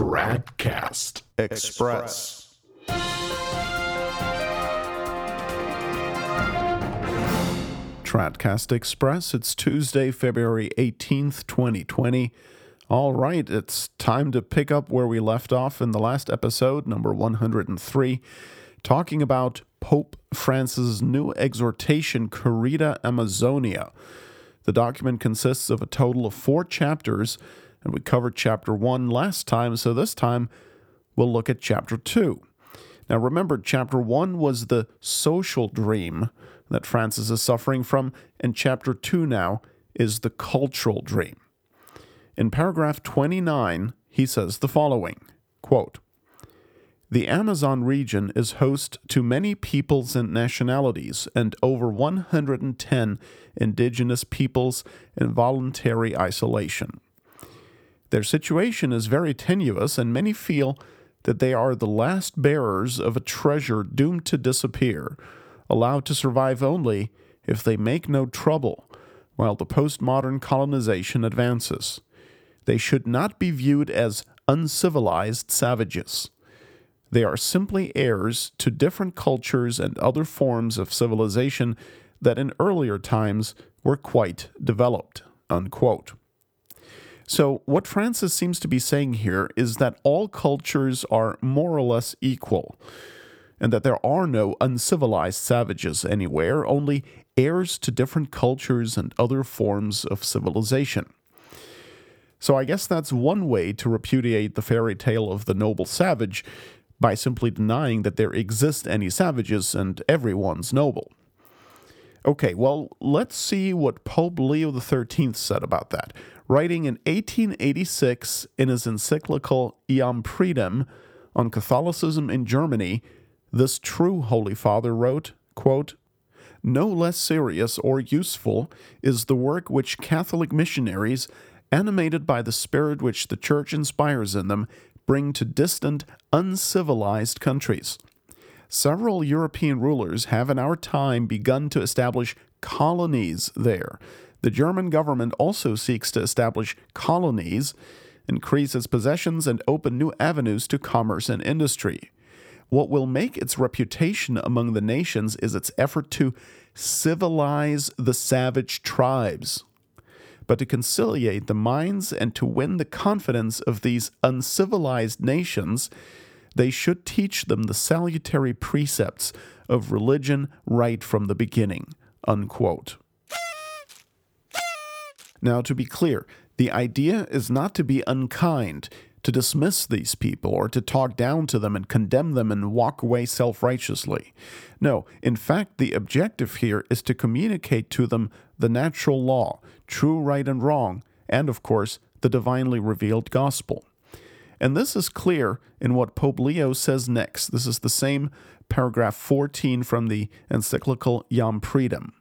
Tradcast Express. Tradcast Express. It's Tuesday, February 18th, 2020. All right, it's time to pick up where we left off in the last episode, number 103, talking about Pope Francis' new exhortation, Querida Amazonia. The document consists of a total of four chapters, and we covered chapter one last time, so this time we'll look at chapter two. Now, remember, chapter one was the social dream that Francis is suffering from, and chapter two now is the cultural dream. In paragraph 29, he says the following quote, The Amazon region is host to many peoples and nationalities, and over 110 indigenous peoples in voluntary isolation. Their situation is very tenuous, and many feel that they are the last bearers of a treasure doomed to disappear, allowed to survive only if they make no trouble while the postmodern colonization advances. They should not be viewed as uncivilized savages. They are simply heirs to different cultures and other forms of civilization that in earlier times were quite developed. Unquote. So, what Francis seems to be saying here is that all cultures are more or less equal, and that there are no uncivilized savages anywhere, only heirs to different cultures and other forms of civilization. So, I guess that's one way to repudiate the fairy tale of the noble savage by simply denying that there exist any savages and everyone's noble. Okay, well, let's see what Pope Leo XIII said about that. Writing in 1886 in his encyclical Iam Pridem on Catholicism in Germany, this true Holy Father wrote, quote, No less serious or useful is the work which Catholic missionaries, animated by the spirit which the Church inspires in them, bring to distant, uncivilized countries. Several European rulers have in our time begun to establish colonies there. The German government also seeks to establish colonies, increase its possessions, and open new avenues to commerce and industry. What will make its reputation among the nations is its effort to civilize the savage tribes, but to conciliate the minds and to win the confidence of these uncivilized nations they should teach them the salutary precepts of religion right from the beginning. Unquote. Now, to be clear, the idea is not to be unkind, to dismiss these people, or to talk down to them and condemn them and walk away self righteously. No, in fact, the objective here is to communicate to them the natural law, true right and wrong, and of course, the divinely revealed gospel. And this is clear in what Pope Leo says next. This is the same paragraph 14 from the encyclical Iam Pridem.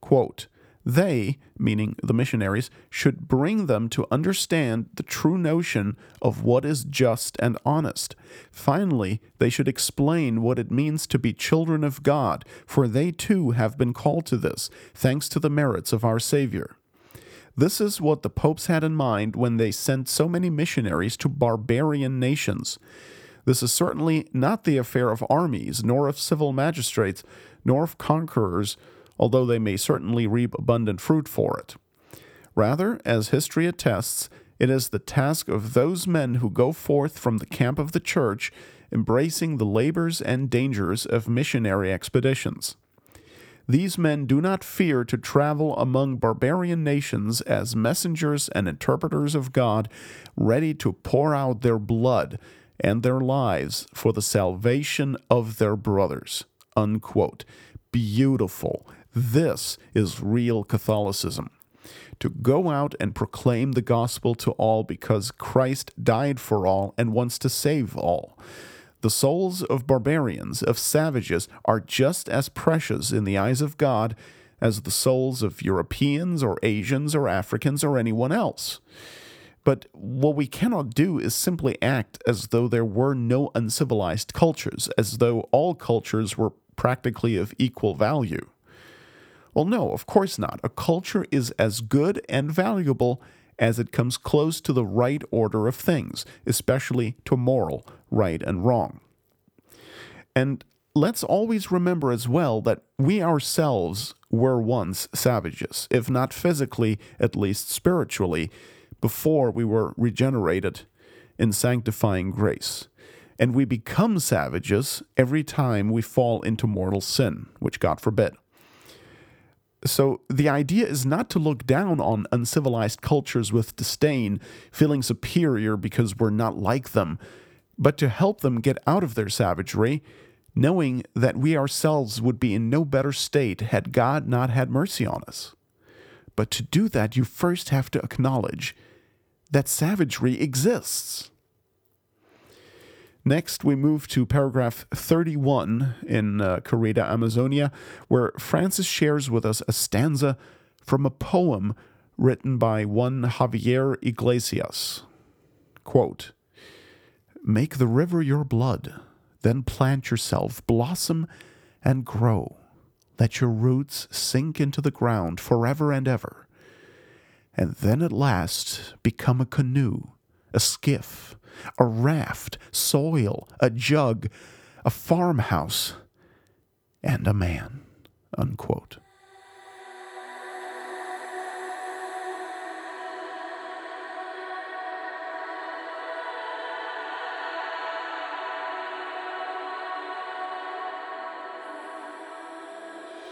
Quote, they, meaning the missionaries, should bring them to understand the true notion of what is just and honest. Finally, they should explain what it means to be children of God, for they too have been called to this, thanks to the merits of our Savior. This is what the popes had in mind when they sent so many missionaries to barbarian nations. This is certainly not the affair of armies, nor of civil magistrates, nor of conquerors, although they may certainly reap abundant fruit for it. Rather, as history attests, it is the task of those men who go forth from the camp of the Church, embracing the labors and dangers of missionary expeditions. These men do not fear to travel among barbarian nations as messengers and interpreters of God, ready to pour out their blood and their lives for the salvation of their brothers. Unquote. Beautiful. This is real Catholicism. To go out and proclaim the gospel to all because Christ died for all and wants to save all. The souls of barbarians, of savages, are just as precious in the eyes of God as the souls of Europeans or Asians or Africans or anyone else. But what we cannot do is simply act as though there were no uncivilized cultures, as though all cultures were practically of equal value. Well, no, of course not. A culture is as good and valuable as it comes close to the right order of things, especially to moral right and wrong. And let's always remember as well that we ourselves were once savages, if not physically, at least spiritually, before we were regenerated in sanctifying grace. And we become savages every time we fall into mortal sin, which God forbid. So the idea is not to look down on uncivilized cultures with disdain, feeling superior because we're not like them, but to help them get out of their savagery, knowing that we ourselves would be in no better state had God not had mercy on us. But to do that, you first have to acknowledge that savagery exists. Next, we move to paragraph 31 in uh, Amazonia, where Francis shares with us a stanza from a poem written by one Javier Iglesias. Quote, Make the river your blood, then plant yourself, blossom and grow. Let your roots sink into the ground forever and ever. And then at last become a canoe, a skiff, a raft, soil, a jug, a farmhouse, and a man. Unquote.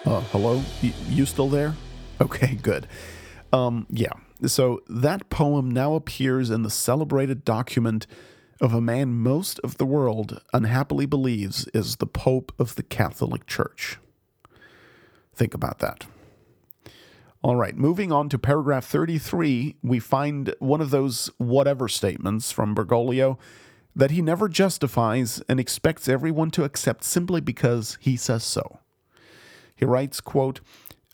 Uh, hello? Y- you still there? Okay, good. Um, yeah, so that poem now appears in the celebrated document of a man most of the world unhappily believes is the Pope of the Catholic Church. Think about that. All right, moving on to paragraph 33, we find one of those whatever statements from Bergoglio that he never justifies and expects everyone to accept simply because he says so. He writes, quote,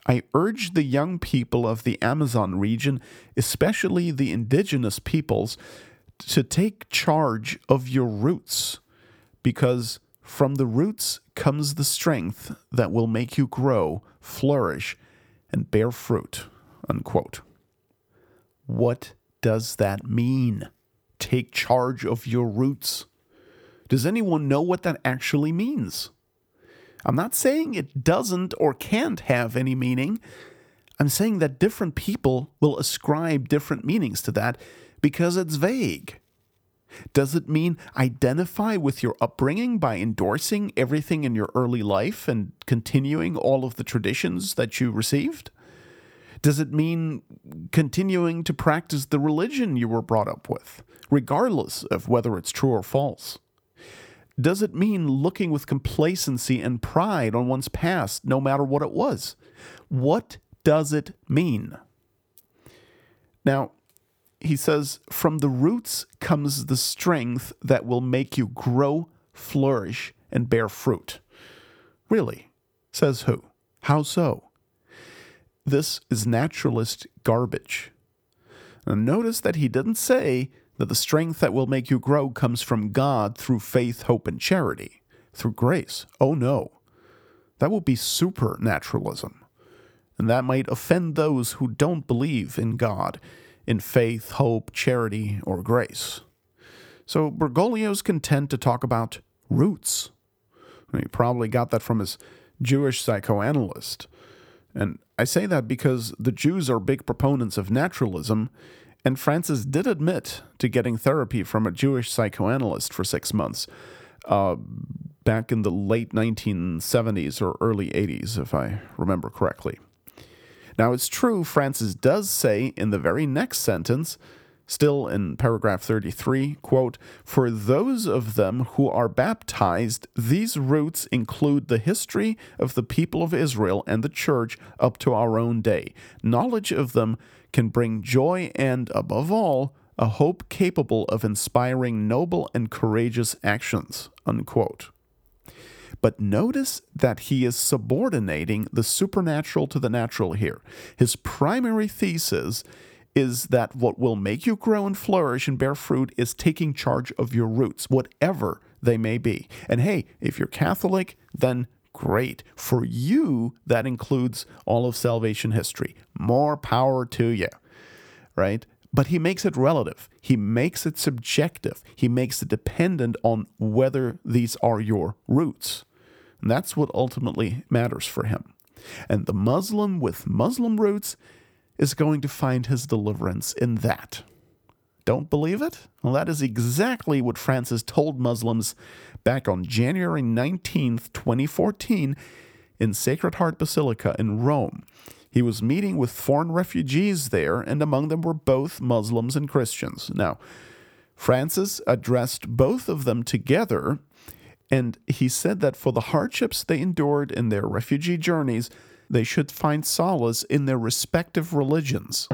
I urge the young people of the Amazon region, especially the indigenous peoples, to take charge of your roots, because from the roots comes the strength that will make you grow, flourish, and bear fruit. Unquote. What does that mean? Take charge of your roots. Does anyone know what that actually means? I'm not saying it doesn't or can't have any meaning. I'm saying that different people will ascribe different meanings to that because it's vague. Does it mean identify with your upbringing by endorsing everything in your early life and continuing all of the traditions that you received? Does it mean continuing to practice the religion you were brought up with, regardless of whether it's true or false? Does it mean looking with complacency and pride on one's past, no matter what it was? What does it mean? Now, he says, from the roots comes the strength that will make you grow, flourish, and bear fruit. Really? Says who? How so? This is naturalist garbage. Now, notice that he didn't say that the strength that will make you grow comes from God through faith, hope, and charity, through grace. Oh no. That will be supernaturalism. And that might offend those who don't believe in God, in faith, hope, charity, or grace. So Bergoglio's content to talk about roots. He probably got that from his Jewish psychoanalyst. And I say that because the Jews are big proponents of naturalism and Francis did admit to getting therapy from a Jewish psychoanalyst for six months uh, back in the late 1970s or early 80s, if I remember correctly. Now, it's true, Francis does say in the very next sentence, still in paragraph 33, quote, For those of them who are baptized, these roots include the history of the people of Israel and the church up to our own day. Knowledge of them can bring joy and, above all, a hope capable of inspiring noble and courageous actions. Unquote. But notice that he is subordinating the supernatural to the natural here. His primary thesis is that what will make you grow and flourish and bear fruit is taking charge of your roots, whatever they may be. And hey, if you're Catholic, then great. For you, that includes all of salvation history. More power to you, right? But he makes it relative. He makes it subjective. He makes it dependent on whether these are your roots. And that's what ultimately matters for him. And the Muslim with Muslim roots is going to find his deliverance in that. Don't believe it? Well, that is exactly what Francis told Muslims back on January 19th, 2014, in Sacred Heart Basilica in Rome. He was meeting with foreign refugees there, and among them were both Muslims and Christians. Now, Francis addressed both of them together, and he said that for the hardships they endured in their refugee journeys, they should find solace in their respective religions.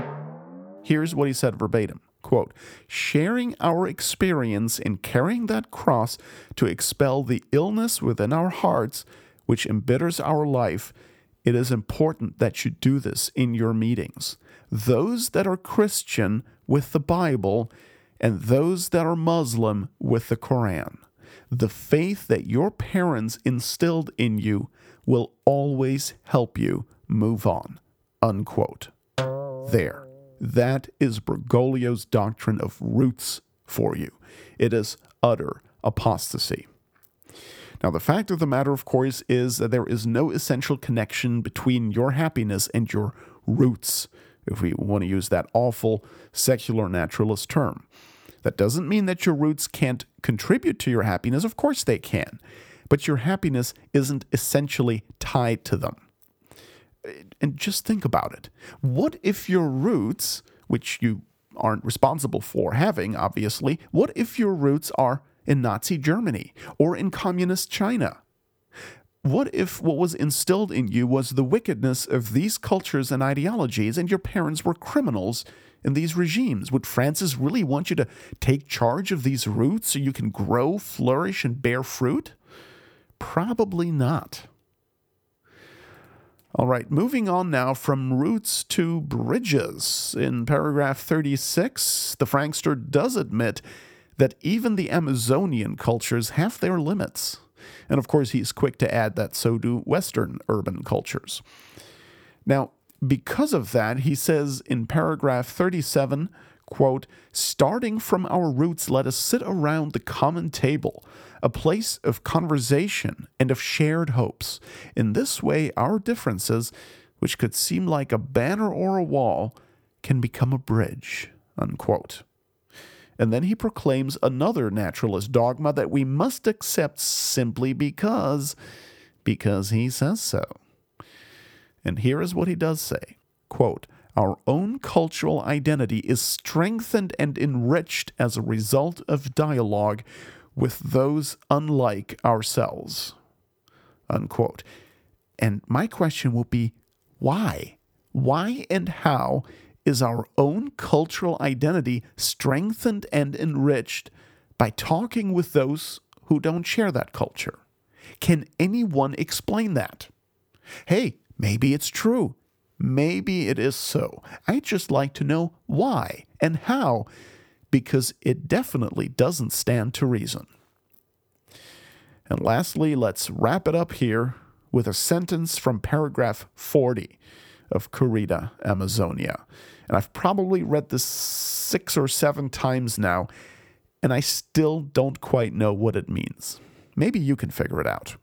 Here's what he said verbatim quote, sharing our experience in carrying that cross to expel the illness within our hearts which embitters our life, it is important that you do this in your meetings. Those that are Christian with the Bible and those that are Muslim with the Quran. The faith that your parents instilled in you will always help you move on. Unquote. There. That is Bergoglio's doctrine of roots for you. It is utter apostasy. Now, the fact of the matter, of course, is that there is no essential connection between your happiness and your roots, if we want to use that awful secular naturalist term. That doesn't mean that your roots can't contribute to your happiness. Of course, they can. But your happiness isn't essentially tied to them and just think about it. What if your roots, which you aren't responsible for having, obviously, what if your roots are in Nazi Germany or in communist China? What if what was instilled in you was the wickedness of these cultures and ideologies, and your parents were criminals in these regimes? Would Francis really want you to take charge of these roots so you can grow, flourish, and bear fruit? Probably not. All right, moving on now from roots to bridges. In paragraph 36, the Frankster does admit that even the Amazonian cultures have their limits. And of course, he's quick to add that so do Western urban cultures. Now, because of that, he says in paragraph 37, quote, starting from our roots, let us sit around the common table a place of conversation and of shared hopes. In this way, our differences, which could seem like a banner or a wall, can become a bridge. Unquote. And then he proclaims another naturalist dogma that we must accept simply because, because he says so. And here is what he does say quote, Our own cultural identity is strengthened and enriched as a result of dialogue with those unlike ourselves. Unquote. And my question will be why? Why and how is our own cultural identity strengthened and enriched by talking with those who don't share that culture? Can anyone explain that? Hey, maybe it's true. Maybe it is so. I'd just like to know why and how because it definitely doesn't stand to reason. And lastly, let's wrap it up here with a sentence from paragraph 40 of Querida Amazonia. And I've probably read this six or seven times now, and I still don't quite know what it means. Maybe you can figure it out.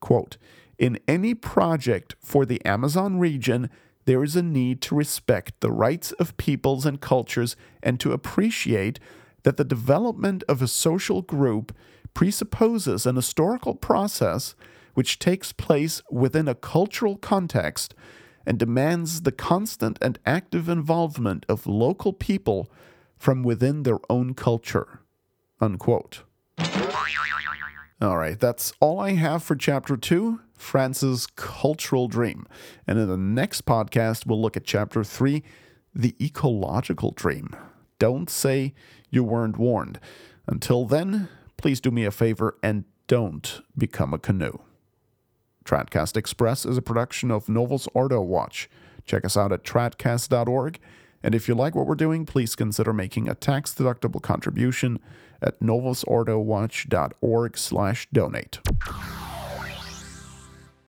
Quote In any project for the Amazon region, there is a need to respect the rights of peoples and cultures and to appreciate that the development of a social group presupposes an historical process which takes place within a cultural context and demands the constant and active involvement of local people from within their own culture. Unquote. All right, that's all I have for chapter two Francis' cultural dream. And in the next podcast, we'll look at chapter three the ecological dream. Don't say you weren't warned. Until then, please do me a favor and don't become a canoe. Tradcast Express is a production of Novus Ordo Watch. Check us out at tradcast.org. And if you like what we're doing, please consider making a tax-deductible contribution at novusordowatch.org slash donate.